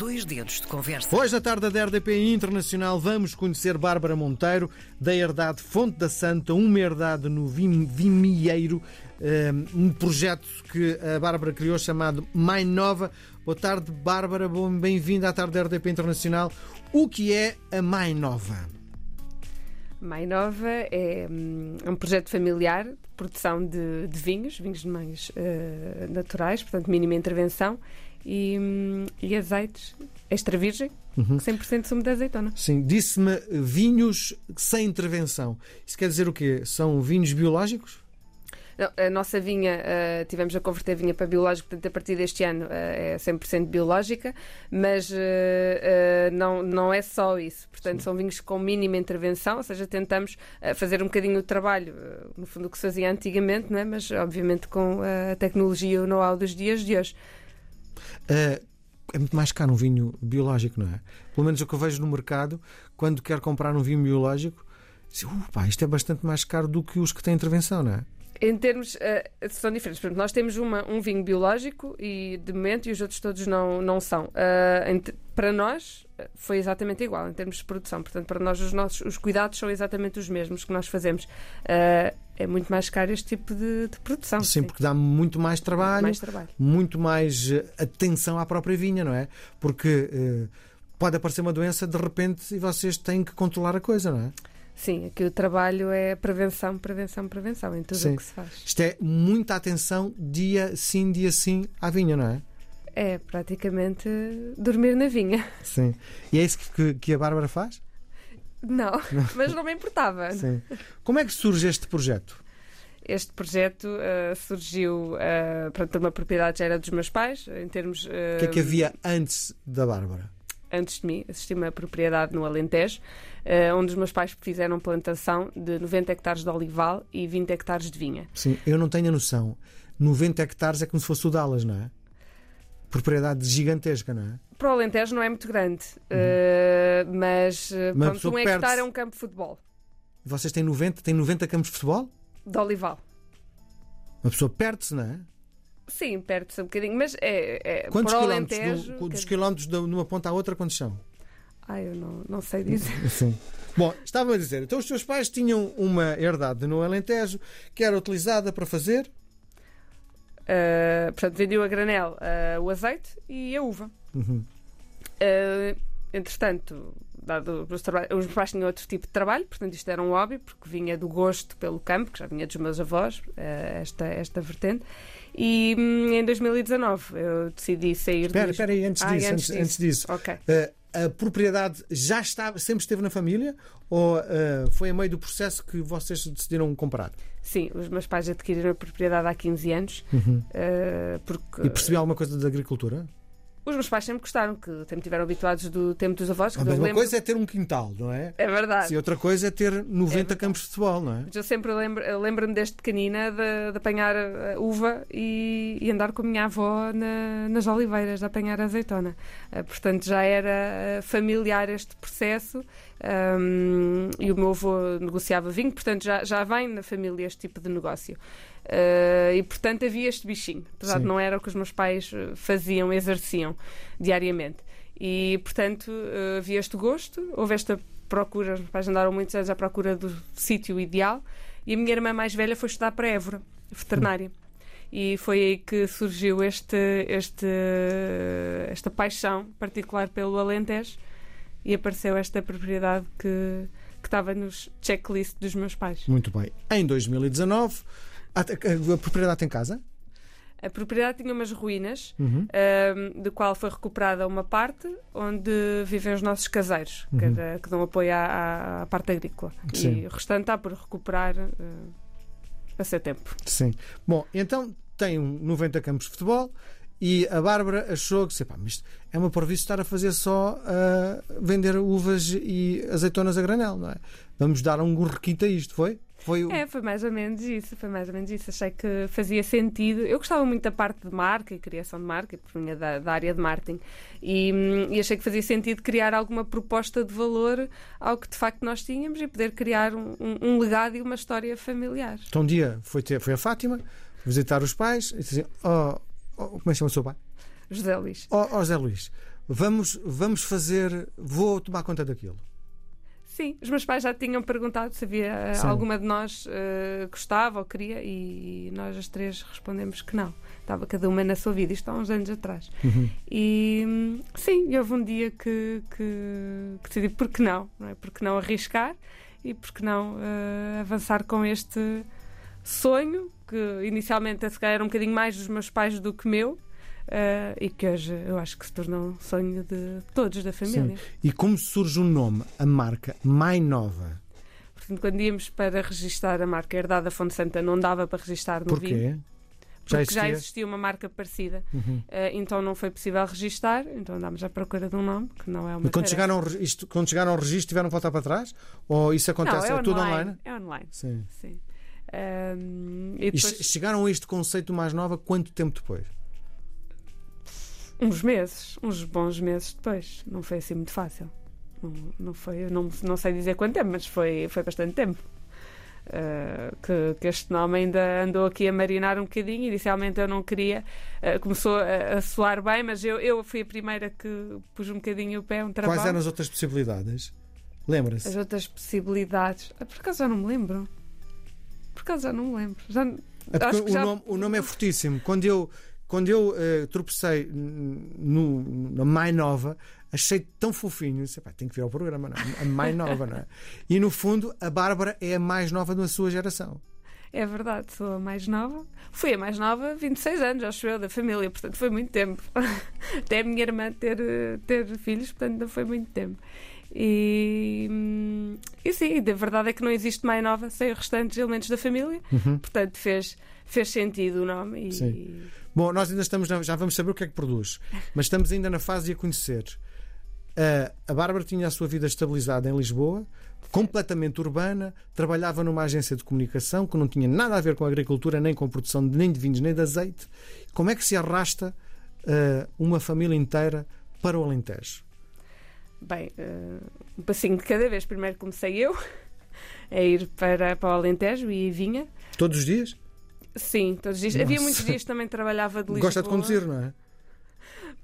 dois dedos de conversa. Hoje, na tarde da RDP Internacional, vamos conhecer Bárbara Monteiro, da Herdade Fonte da Santa, uma herdade no Vim- Vimieiro, eh, um projeto que a Bárbara criou chamado Mãe Nova. Boa tarde, Bárbara, bom- bem-vinda à tarde da RDP Internacional. O que é a Mãe Nova? Mai Nova é hum, um projeto familiar de produção de, de vinhos, vinhos de mães eh, naturais, portanto, mínima intervenção, e, hum, e azeites extra virgem, 100% sumo de azeitona. Sim, disse-me vinhos sem intervenção. Isso quer dizer o quê? São vinhos biológicos? Não, a nossa vinha, eh, tivemos a converter a vinha para biológico, portanto, a partir deste ano eh, é 100% biológica, mas eh, não, não é só isso. Portanto, são vinhos com mínima intervenção, ou seja, tentamos fazer um bocadinho o trabalho, no fundo, o que se fazia antigamente, não é? mas obviamente com a tecnologia e o know-how dos dias de hoje. Eh, é muito mais caro um vinho biológico, não é? Pelo menos o que eu vejo no mercado, quando quero comprar um vinho biológico, digo, "Uh, pá, isto é bastante mais caro do que os que têm intervenção, não é? Em termos, eh, são diferentes. Exemplo, nós temos uma, um vinho biológico e de momento e os outros todos não, não são. Te- para nós eh, foi exatamente igual em termos de produção. Portanto, para nós os nossos os cuidados são exatamente os mesmos que nós fazemos. Eh, é muito mais caro este tipo de, de produção. Sim, porque dá muito mais trabalho, mais trabalho. muito mais atenção à própria vinha, não é? Porque pode aparecer uma doença de repente e vocês têm que controlar a coisa, não é? Sim, aqui o trabalho é prevenção, prevenção, prevenção em tudo Sim. o que se faz. Isto é muita atenção dia sim, dia sim à vinha, não é? É praticamente dormir na vinha. Sim. E é isso que, que a Bárbara faz? Não, mas não me importava. Sim. Como é que surge este projeto? Este projeto eh, surgiu, uh, pronto, uma propriedade já era dos meus pais, em termos. O que é que havia antes da Bárbara? Antes de mim, assisti uma propriedade no Alentejo, eh, onde os meus pais fizeram plantação de 90 hectares de olival e 20 hectares de vinha. Sim, eu não tenho a noção. 90 hectares é como se fosse o Dallas, não é? Propriedade gigantesca, não é? Para o Alentejo não é muito grande, eh, mas, eh, Uhum. Mas pronto, um hectare é um campo de futebol, Vocês têm 90, têm 90 campos de futebol? de olival. Uma pessoa perde-se, não é? Sim, perde-se um bocadinho, mas é, é Quantos quilómetros, Alentejo... do- dos quilómetros de uma ponta à outra, quantos são? Ai, eu não, não sei dizer. Sim. Bom, estava a dizer, então os seus pais tinham uma herdade no Alentejo que era utilizada para fazer. Uh, portanto, vendiam a granel uh, o azeite e a uva. Uhum. Uh, entretanto, dado os, os meus pais tinham outro tipo de trabalho, portanto, isto era um hobby, porque vinha do gosto pelo campo, que já vinha dos meus avós, esta, esta vertente. E hum, em 2019 eu decidi sair Espera, do. espera aí, antes Ah, disso, antes, antes disso. Ok. eh, a propriedade já estava, sempre esteve na família ou eh, foi a meio do processo que vocês decidiram comprar? Sim, os meus pais adquiriram a propriedade há 15 anos, Uhum. uh, porque E percebi alguma coisa da agricultura? Os meus pais sempre gostaram, que sempre estiveram habituados do tempo dos avós. que A eu mesma lembro- coisa é ter um quintal, não é? É verdade. Sim, outra coisa é ter 90 verdade. campos de futebol, não é? Mas eu sempre lembro, lembro-me desde pequenina de, de apanhar a uva e, e andar com a minha avó na- nas oliveiras, de apanhar azeitona. Eh, portanto, já era eh, familiar este processo ahm, e o meu avô negociava vinho, portanto, já, já vem na família este tipo de negócio. Eh, e, portanto, havia este bichinho, apesar Sim. de não era o que os meus pais eh, faziam, exerciam diariamente. E, portanto, eh, havia este gosto, houve esta procura, os meus pais andaram muitos anos à procura do sítio ideal e a minha irmã mais velha foi estudar para Évora, veterinária. E foi aí que surgiu este, este, esta paixão particular pelo Alentejo e apareceu esta propriedade que, que estava nos checklist dos meus pais. Muito bem. Em 2019, a, a- a propriedade tem casa? A propriedade tinha umas ruínas, Uhum. ahm, de qual foi recuperada uma parte onde vivem os nossos caseiros, que, Uhum. era- que dão apoio à, à parte agrícola. Sim. E o restante está por recuperar ah, a seu tempo. Sim. Bom, então tem um 90 campos de futebol e a Bárbara achou que "Pá, mas isto é uma porvice estar a fazer só a vender uvas e azeitonas a granel, não é? Vamos dar um requinte a isto, foi? Foi o- É, foi mais ou menos isso, foi mais ou menos isso. Achei que fazia sentido. Eu gostava muito da parte de marca e criação de marca, porque vinha da, da área de marketing, e, hum, e achei que fazia sentido criar alguma proposta de valor ao que de facto nós tínhamos e poder criar um, um- legado e uma história familiar. Então um dia foi, ter, foi a Fátima visitar os pais e disse assim: oh, como é que chama o seu pai? José Luís. Ó oh, José Luís, vamos, vamos fazer, vou tomar conta daquilo. Sim, os meus pais já tinham perguntado se havia eh, Sim. alguma de nós eh, gostava ou queria e nós as três respondemos que não. Estava cada uma na sua vida, isto há uns anos atrás. Uhum. E sim, houve um dia que, que, que decidi por que não, não é? Por que não arriscar e por que não eh, avançar com este sonho que inicialmente se calhar era um bocadinho mais dos meus pais do que meu. eh, e que hoje eu acho que se tornou um sonho de todos da família. E como surge o nome, a marca Mais Nova? Portanto, quando íamos para registar a marca herdada Fonte Santa, não dava para registar no vinho, Porquê? porque já existia uma marca parecida. Uhum. Eh, então não foi possível registar, então andámos à procura de um nome que não é uma Mas quando tarefa. chegaram, isto, quando chegaram ao registro, tiveram que voltar para trás? Ou isso acontece? não, é, tudo online, online? É online, Sim. sim. Ahm, e E depois, che- chegaram a este conceito mais nova quanto tempo depois? uns meses, uns bons meses depois. Não foi assim muito fácil. Não, não foi, eu não, não sei dizer quanto tempo, mas foi, foi bastante tempo. Ah, que, que este nome ainda andou aqui a marinar um bocadinho. Inicialmente eu não queria, ah, começou a, a soar bem, mas eu, eu fui a primeira que pus um bocadinho o pé, um trabalho. Quais eram as outras possibilidades? Lembra-se? As outras possibilidades. Ah, por acaso já não me lembro. Acaso já não me lembro. Já, É acho que o, já- nome, o nome é fortíssimo. Quando eu, quando eu eh, tropecei no, na Mais Nova, achei tão fofinho. Disse, "Pá, tem que vir ao programa, não é? A Mais Nova, não é? E no fundo, a Bárbara é a mais nova da sua geração. É verdade, sou a mais nova. Fui a mais nova, 26 anos, acho eu, da família, portanto foi muito tempo. Até a minha irmã ter, eh, ter filhos, portanto ainda foi muito tempo. E, hum, e sim, a verdade é que não existe mais nova sem os restantes elementos da família, portanto fez, fez sentido o nome. E, Sim. Bom, nós ainda estamos, já vamos saber o que é que produz, mas estamos ainda na fase de a conhecer. Ah, a Bárbara tinha a sua vida estabilizada em Lisboa, completamente urbana, trabalhava numa agência de comunicação que não tinha nada a ver com a agricultura, nem com a produção de- nem de vinhos, nem de azeite. Como é que se arrasta ah, uma família inteira para o Alentejo? Bem, eh, um passinho de cada vez. Primeiro comecei eu a ir para, para o Alentejo e vinha. Todos os dias? Sim, todos os dias. Havia Nossa. muitos dias que também trabalhava de Lisboa. Gosta de conduzir, não é?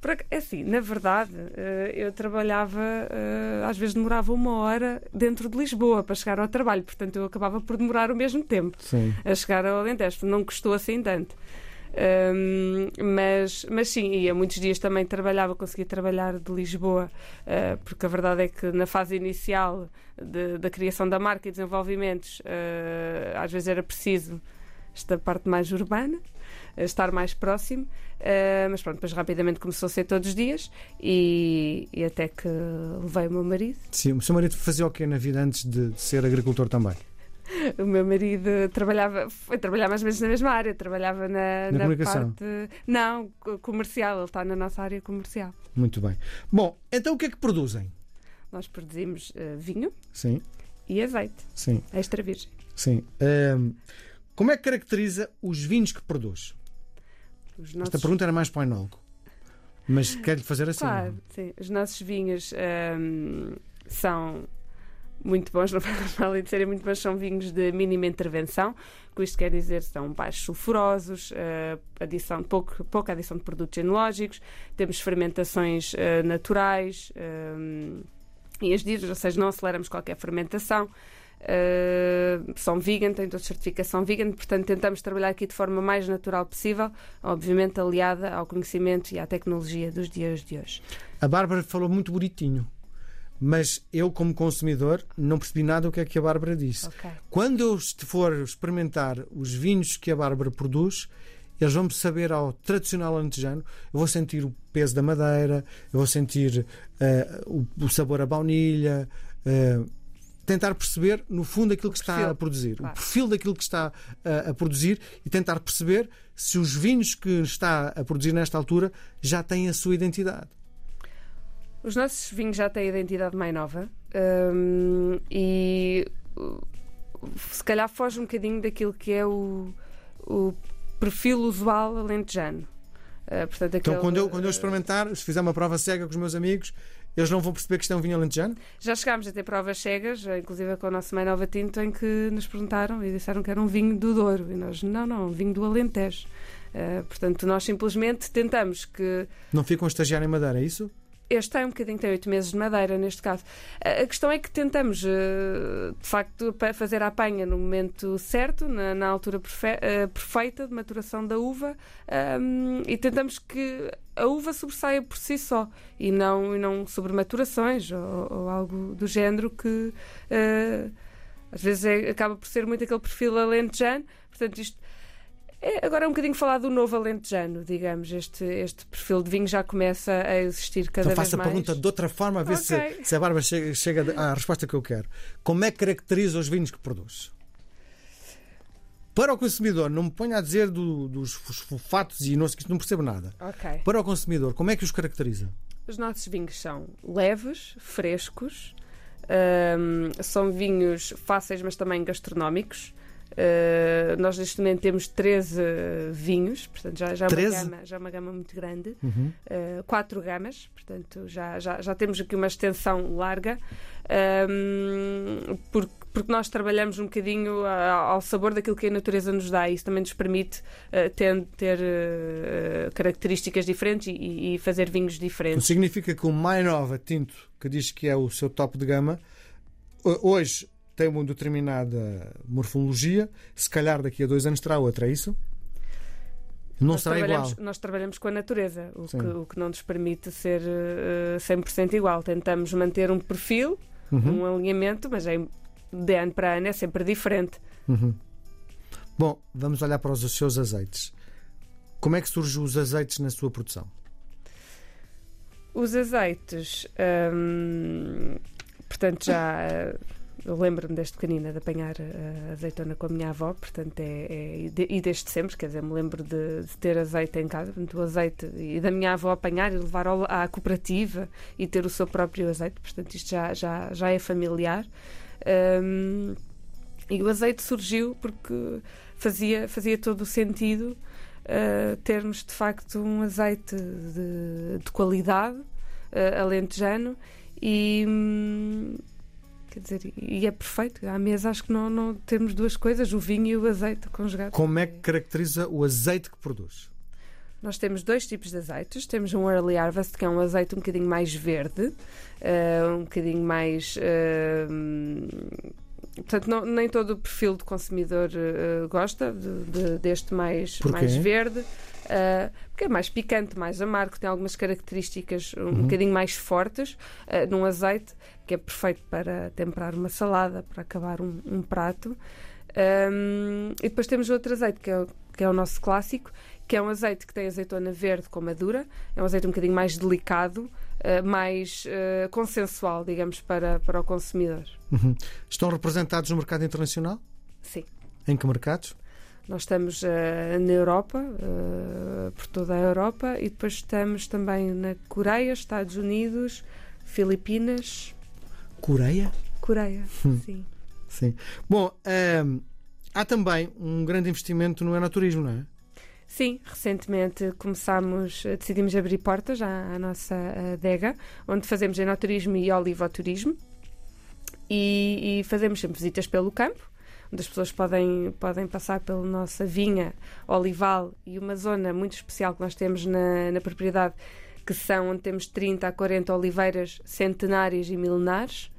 Por ac- É assim, na verdade, eh, eu trabalhava, eh, às vezes demorava uma hora dentro de Lisboa para chegar ao trabalho, portanto eu acabava por demorar o mesmo tempo Sim. a chegar ao Alentejo, não custou assim tanto. Ahm, mas, mas sim, e há muitos dias também trabalhava, conseguia trabalhar de Lisboa, eh, porque a verdade é que na fase inicial da criação da marca e desenvolvimentos, eh, às vezes era preciso esta parte mais urbana, estar mais próximo, eh, mas pronto, depois rapidamente começou a ser todos os dias e, e até que levei o meu marido. Sim. O seu marido fazia o quê na vida antes de de ser agricultor também? O meu marido trabalhava, foi trabalhar mais ou menos na mesma área, trabalhava na, Na comunicação? parte. Não, co- comercial, ele está na nossa área comercial. Muito bem. Bom, então o que é que produzem? Nós produzimos eh, vinho Sim, e azeite, sim. extra virgem. Sim. Ahm, como é que caracteriza os vinhos que produz? Os Esta nossos, pergunta era mais para o enólogo. Mas quero-lhe fazer assim. claro, sim, os nossos vinhos ahm, são muito bons, não para além de serem muito bons, são vinhos de mínima intervenção, que isto quer dizer são baixos sulfurosos, eh, adição, pouco, pouca adição de produtos enológicos, temos fermentações eh, naturais ahm, e as dias, ou seja, não aceleramos qualquer fermentação. eh, são vegan, têm toda certificação vegan, portanto tentamos trabalhar aqui de forma mais natural possível, obviamente aliada ao conhecimento e à tecnologia dos dias de hoje. A Bárbara falou muito bonitinho. Mas eu, como consumidor, não percebi nada do que é que a Bárbara disse. Ok. Quando eu for experimentar os vinhos que a Bárbara produz, eles vão-me saber ao tradicional alentejano. Eu vou sentir o peso da madeira, eu vou sentir eh, o, o sabor a baunilha, eh, tentar perceber, no fundo, aquilo O que está perfil, a produzir, claro. o perfil daquilo que está a, a produzir e tentar perceber se os vinhos que está a produzir nesta altura já têm a sua identidade. Os nossos vinhos já têm identidade mais nova hum, e uh, se calhar foge um bocadinho daquilo que é o, o perfil usual alentejano. Uh, portanto, Então, aquele- quando eu, quando eu experimentar, se fizer uma prova cega com os meus amigos, eles não vão perceber que isto é um vinho alentejano? Já chegámos a ter provas cegas, inclusive com o nosso mais nova tinto, em que nos perguntaram e disseram que era um vinho do Douro. E nós, não, não, um vinho do Alentejo. Uh, portanto, nós simplesmente tentamos que Não ficam a estagiar em madeira, é isso? Este tem um bocadinho, tem oito meses de madeira neste caso. A questão é que tentamos, de facto, fazer a apanha no momento certo, na, altura perfeita de maturação da uva, e tentamos que a uva sobressaia por si só e não, e não sobre maturações ou, ou algo do género que uh, às vezes é, acaba por ser muito aquele perfil alentejano. Portanto, isto é, agora é um bocadinho falar do novo alentejano, digamos. Este, este perfil de vinho já começa a existir cada então, vez mais. Faça a pergunta de outra forma, a ver okay. se, se a Bárbara chega, chega à resposta que eu quero. Como é que caracteriza os vinhos que produz? Para o consumidor, não me ponha a dizer do, dos fosfatos e não, não percebo nada. Okay. Para o consumidor, como é que os caracteriza? Os nossos vinhos são leves, frescos, um, são vinhos fáceis, mas também gastronómicos. Uh, nós neste momento temos 13 vinhos, portanto já, já, é, uma gama, já é uma gama muito grande, uhum. uh, quatro gamas, portanto já, já, já temos aqui uma extensão larga, um, porque, porque nós trabalhamos um bocadinho ao sabor daquilo que a natureza nos dá e isso também nos permite uh, ter, ter características diferentes e, e, fazer vinhos diferentes. Significa que o Mais Nova Tinto, que diz que é o seu top de gama, hoje tem uma determinada morfologia, se calhar daqui a dois anos terá outra, é isso? Não nós será igual. Nós trabalhamos com a natureza, o que, o que, não nos permite ser uh, eh, 100% igual. Tentamos manter um perfil, uhum. um alinhamento, mas é, de ano para ano é sempre diferente. Uhum. Bom, vamos olhar para os seus azeites. Como é que surgem os azeites na sua produção? Os azeites, hum, portanto, já eu lembro-me desde pequenina de apanhar a azeitona com a minha avó, portanto, é, é e desde sempre, quer dizer, me lembro de, de ter azeite em casa, portanto, o azeite, e da minha avó apanhar e levar ao, à cooperativa e ter o seu próprio azeite, portanto, isto já, já, já é familiar. Um, e o azeite surgiu porque fazia, fazia todo o sentido uh, termos, de facto, um azeite de, de qualidade, uh, alentejano, e. Um, Quer dizer, e é perfeito. À mesa acho que não, não temos duas coisas, o vinho e o azeite conjugados. Como é que caracteriza o azeite que produz? Nós temos dois tipos de azeites. Temos um early harvest, que é um azeite um bocadinho mais verde, uh, um bocadinho mais. Uh, portanto, não, nem todo o perfil do consumidor uh, gosta de, de, deste mais, mais verde. Uh, porque é mais picante, mais amargo, tem algumas características um uhum. bocadinho mais fortes uh, num azeite que é perfeito para temperar uma salada, para acabar um, um prato. Um, e depois temos outro azeite que é, que é o nosso clássico, que é um azeite que tem azeitona verde com madura, é um azeite um bocadinho mais delicado, uh, mais uh, consensual, digamos, para, para o consumidor. Uhum. Estão representados no mercado internacional? Sim. Em que mercados? Nós estamos uh, na Europa, uh, por toda a Europa, e depois estamos também na Coreia, Estados Unidos, Filipinas. Coreia? Coreia, hum. sim. Sim. Bom, um, ehm, há também um grande investimento no enoturismo, não é? Sim, recentemente começámos, decidimos abrir portas à, à nossa adega, onde fazemos enoturismo e olivoturismo e, e fazemos sempre visitas pelo campo onde as pessoas podem, podem passar pela nossa vinha, olival e uma zona muito especial que nós temos na, na propriedade, que são onde temos 30 a 40 oliveiras centenárias e milenares,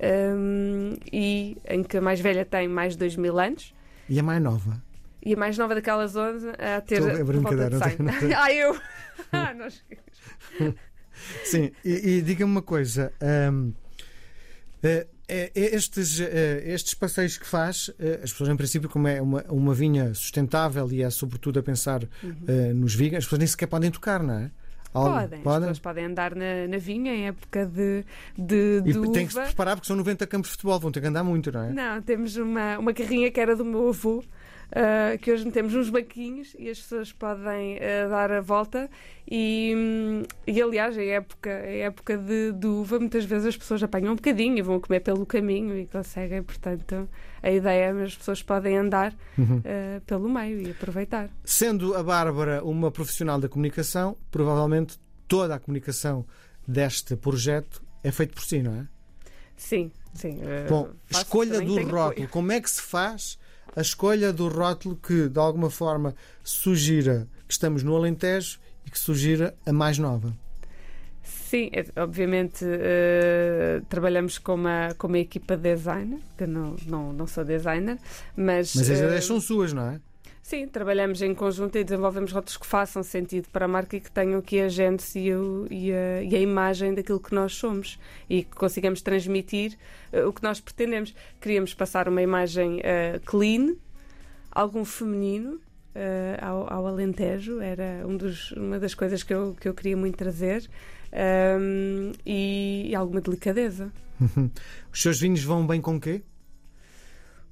um, e em que a mais velha tem mais de 2 mil anos. E a mais nova? E a mais nova daquela zona a ter. Estou a brincadeira, não tenho, Ah, eu! ah, nós... Sim, e, e diga-me uma coisa. Um, uh, eh, estes, é, estes passeios que faz, as pessoas, em princípio, como é uma, uma vinha sustentável e é sobretudo a pensar uhum. nos vigas, as pessoas nem sequer podem tocar, não é? Podem, podem, as pessoas podem andar na, na vinha em época de, de, de E tem que se preparar porque são 90 campos de futebol, vão ter que andar muito, não é? Não, temos uma, uma carrinha que era do meu avô, uh, que hoje temos uns banquinhos e as pessoas podem uh, dar a volta e, e aliás, em época, em época de, de, uva, muitas vezes as pessoas apanham um bocadinho e vão comer pelo caminho e conseguem, portanto, a ideia é que as pessoas podem andar uhum. uh, pelo meio e aproveitar. Sendo a Bárbara uma profissional da comunicação, provavelmente toda a comunicação deste projeto é feita por si, não é? Sim, sim. Bom, escolha do rótulo, como é que se faz a escolha do rótulo que, de alguma forma, sugira que estamos no Alentejo e que sugira a mais nova. Sim, é, obviamente uh, trabalhamos com uma, com uma equipa de designer, que eu não, não, não sou designer, mas. Mas as uh, ideias são suas, não é? Sim, trabalhamos em conjunto e desenvolvemos rotas que façam sentido para a marca e que tenham aqui a gente e, o, e, a, e a, imagem daquilo que nós somos e que consigamos transmitir uh, o que nós pretendemos. Queríamos passar uma imagem uh, clean, algum feminino, uh, ao, ao, Alentejo, era um dos, uma das coisas que eu, que eu queria muito trazer, um, e, e, alguma delicadeza. Os seus vinhos vão bem com quê?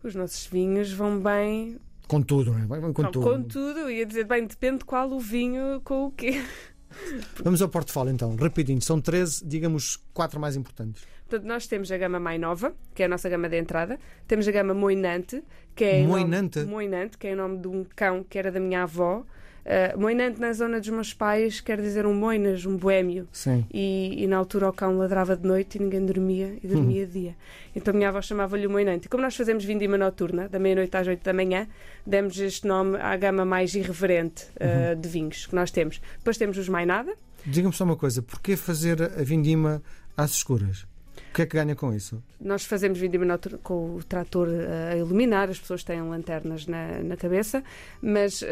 Os nossos vinhos vão bem com tudo, não é? Vai com, não, tudo. Com tudo, ia dizer, bem, depende de qual o vinho com o quê. Vamos ao portfólio então, rapidinho. São 13, digamos, quatro mais importantes. Portanto, nós temos a gama mais nova, que é a nossa gama de entrada. Temos a gama Moinante, que é. Moinante? Nome, Moinante, que é o nome de um cão que era da minha avó. Uh, moinante na zona dos meus pais quer dizer um moinas, um boémio. Sim. E, e, na altura o cão ladrava de noite e ninguém dormia e dormia de dia. Então a minha avó chamava-lhe o moinante. E como nós fazemos vindima noturna, da meia-noite às oito da manhã, demos este nome à gama mais irreverente uh, uhum. de vinhos que nós temos. Depois temos os mais nada. Diga-me só uma coisa, porquê fazer a vindima às escuras? Que é que ganha com isso? Nós fazemos vindima com o trator eh, a iluminar, as pessoas têm lanternas na, na cabeça, mas uh,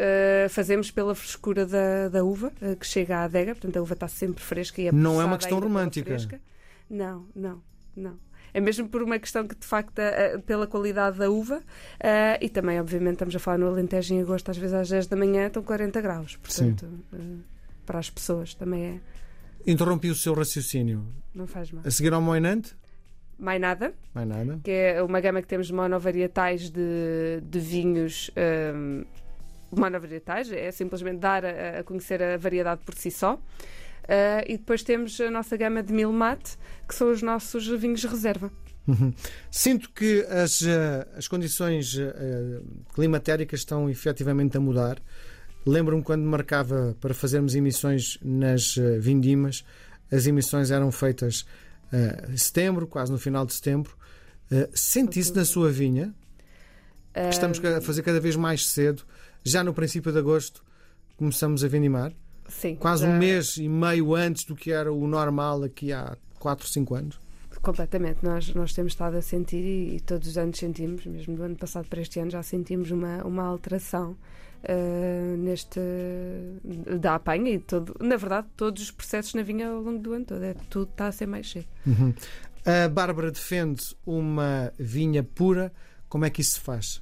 fazemos pela frescura da, da uva uh, que chega à adega, portanto a uva está sempre fresca e é Não é uma questão romântica. Não, não, não. É mesmo por uma questão que, de facto, pela qualidade da uva uh, e também, obviamente, estamos a falar no Alentejo em agosto, às vezes às 10 da manhã estão 40 graus. Portanto, uh, para as pessoas também é. Interrompi o seu raciocínio. Não faz mal. A seguir ao Moinante? Mais nada. Mais nada. Que é uma gama que temos monovarietais de, de vinhos. Um, monovarietais, é simplesmente dar a, a, conhecer a variedade por si só. Uh, e depois temos a nossa gama de mil mate, que são os nossos vinhos de reserva. Uhum. Sinto que as, uh, as condições uh, climatéricas estão efetivamente a mudar. Lembro-me quando marcava para fazermos emissões nas vindimas, as emissões eram feitas uh, setembro, quase no final de setembro. Uh, sente isso na sua vinha? Que estamos a fazer cada vez mais cedo, já no princípio de agosto começamos a vindimar. Sim. Quase um mês e meio antes do que era o normal aqui há 4, 5 anos. Completamente. Nós, nós temos estado a sentir e, e, todos os anos sentimos, mesmo do ano passado para este ano, já sentimos uma, uma alteração uh, neste da apanha e todo, na verdade, todos os processos na vinha ao longo do ano todo. É, tudo está a ser mais cheio. Uhum. A Bárbara defende uma vinha pura. Como é que isso se faz?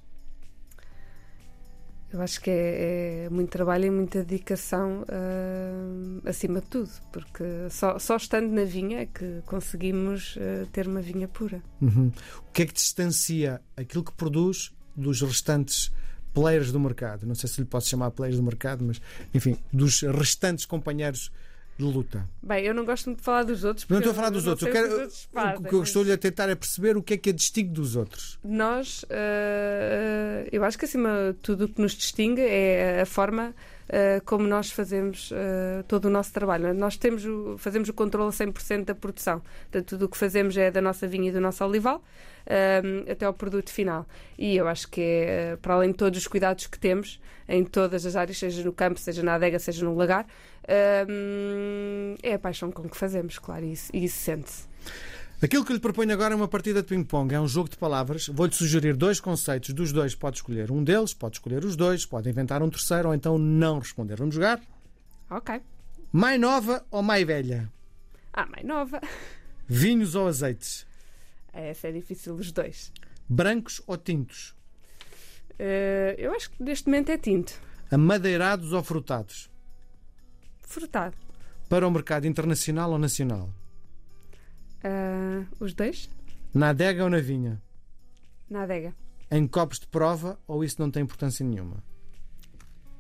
Eu acho que é, é muito trabalho e muita dedicação uh, acima de tudo, porque só, só estando na vinha é que conseguimos uh, ter uma vinha pura. Uhum. O que é que distancia aquilo que produz dos restantes players do mercado. Não sei se lhe posso chamar players do mercado, mas enfim, dos restantes companheiros de luta. Bem, eu não gosto muito de falar dos outros. Não estou a falar dos outros. Eu quero, outros fazem, o que eu estou-lhe a tentar é perceber o que é que a distingue dos outros. Nós, uh, eu acho que acima de tudo o que nos distingue é a forma uh, como nós fazemos uh, todo o nosso trabalho. Nós temos o, fazemos o controle a 100% da produção. Portanto, tudo o que fazemos é da nossa vinha e do nosso olival um, até ao produto final. E eu acho que é, para além de todos os cuidados que temos em todas as áreas, seja no campo, seja na adega, seja no lagar, um, é a paixão com que fazemos, claro, e isso, isso sente-se. Aquilo que lhe proponho agora é uma partida de ping-pong, é um jogo de palavras. Vou-lhe sugerir dois conceitos, dos dois pode escolher um deles, pode escolher os dois, pode inventar um terceiro ou então não responder. Vamos jogar? Ok. Mais nova ou mais velha? Ah, mais nova. Vinhos ou azeites? Essa é difícil, os dois. Brancos ou tintos? Uh, eu acho que neste momento é tinto. Amadeirados ou frutados? Frutado. Para o mercado internacional ou nacional? Uh, os dois. Na adega ou na vinha? Na adega. Em copos de prova ou isso não tem importância nenhuma?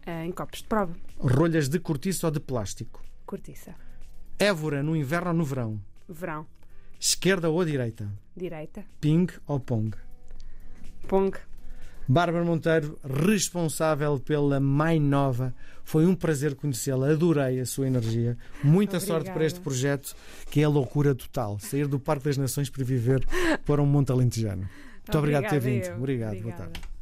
Uh, em copos de prova. Rolhas de cortiça ou de plástico? Cortiça. Évora no inverno ou no verão? Verão. Esquerda ou direita? Direita. Ping ou pong? Pong. Bárbara Monteiro, responsável pela Mãe Nova. Foi um prazer conhecê-la, adorei a sua energia. Muita Obrigada. sorte para este projeto, que é a loucura total. Sair do Parque das Nações para viver para um Monte Alentejano. Muito obrigado por ter vindo. Eu. Obrigado, Obrigada. boa tarde.